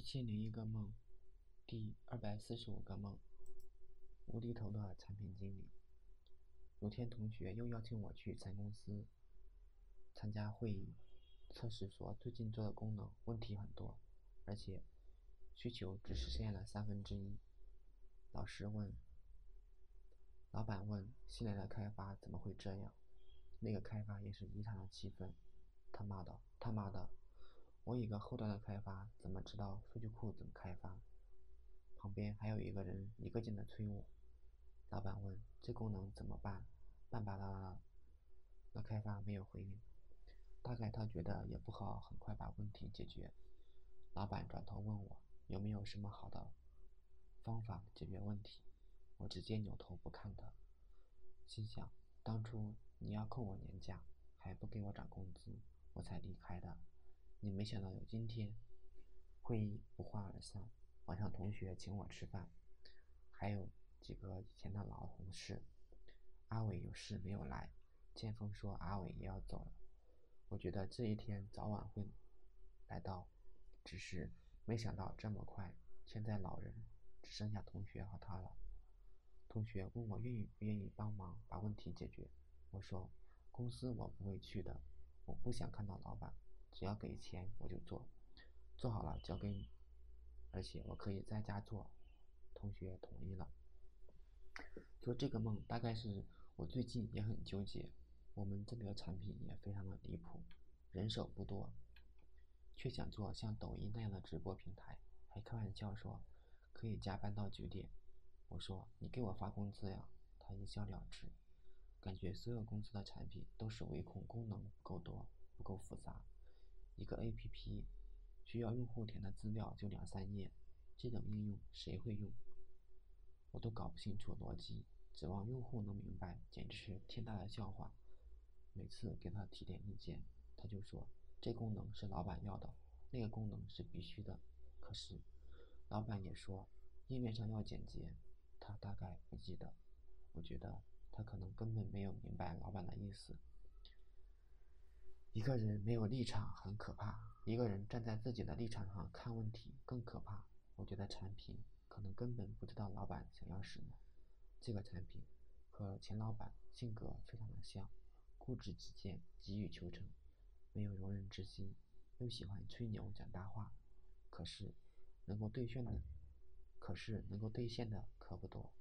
一千零一个梦，第二百四十五个梦。无厘头的产品经理。有天同学又邀请我去咱公司参加会议，测试说最近做的功能问题很多，而且需求只实现了三分之一。老师问，老板问，新来的开发怎么会这样？那个开发也是异常的气愤，他骂道：“他妈的！”我一个后端的开发，怎么知道数据库怎么开发？旁边还有一个人一个劲的催我。老板问：“这功能怎么办？”办吧啦啦。那开发没有回应，大概他觉得也不好很快把问题解决。老板转头问我有没有什么好的方法解决问题，我直接扭头不看他，心想：当初你要扣我年假，还不给我涨工资，我才离开的。你没想到有今天，会议不欢而散。晚上同学请我吃饭，还有几个以前的老同事。阿伟有事没有来，剑锋说阿伟也要走了。我觉得这一天早晚会来到，只是没想到这么快。现在老人只剩下同学和他了。同学问我愿意不愿意帮忙把问题解决，我说公司我不会去的，我不想看到老板。只要给钱我就做，做好了交给你，而且我可以在家做。同学同意了。做这个梦大概是我最近也很纠结。我们这里的产品也非常的离谱，人手不多，却想做像抖音那样的直播平台，还开玩笑说可以加班到九点。我说你给我发工资呀？他一笑了之。感觉所有公司的产品都是唯恐功能不够多，不够复杂。一个 APP 需要用户填的资料就两三页，这种应用谁会用？我都搞不清楚逻辑，指望用户能明白，简直是天大的笑话。每次给他提点意见，他就说这功能是老板要的，那个功能是必须的。可是老板也说页面上要简洁，他大概不记得。我觉得他可能根本没有明白老板的意思。一个人没有立场很可怕，一个人站在自己的立场上看问题更可怕。我觉得产品可能根本不知道老板想要什么。这个产品和钱老板性格非常的像，固执己见，急于求成，没有容人之心，又喜欢吹牛讲大话。可是能够兑现的，可是能够兑现的可不多。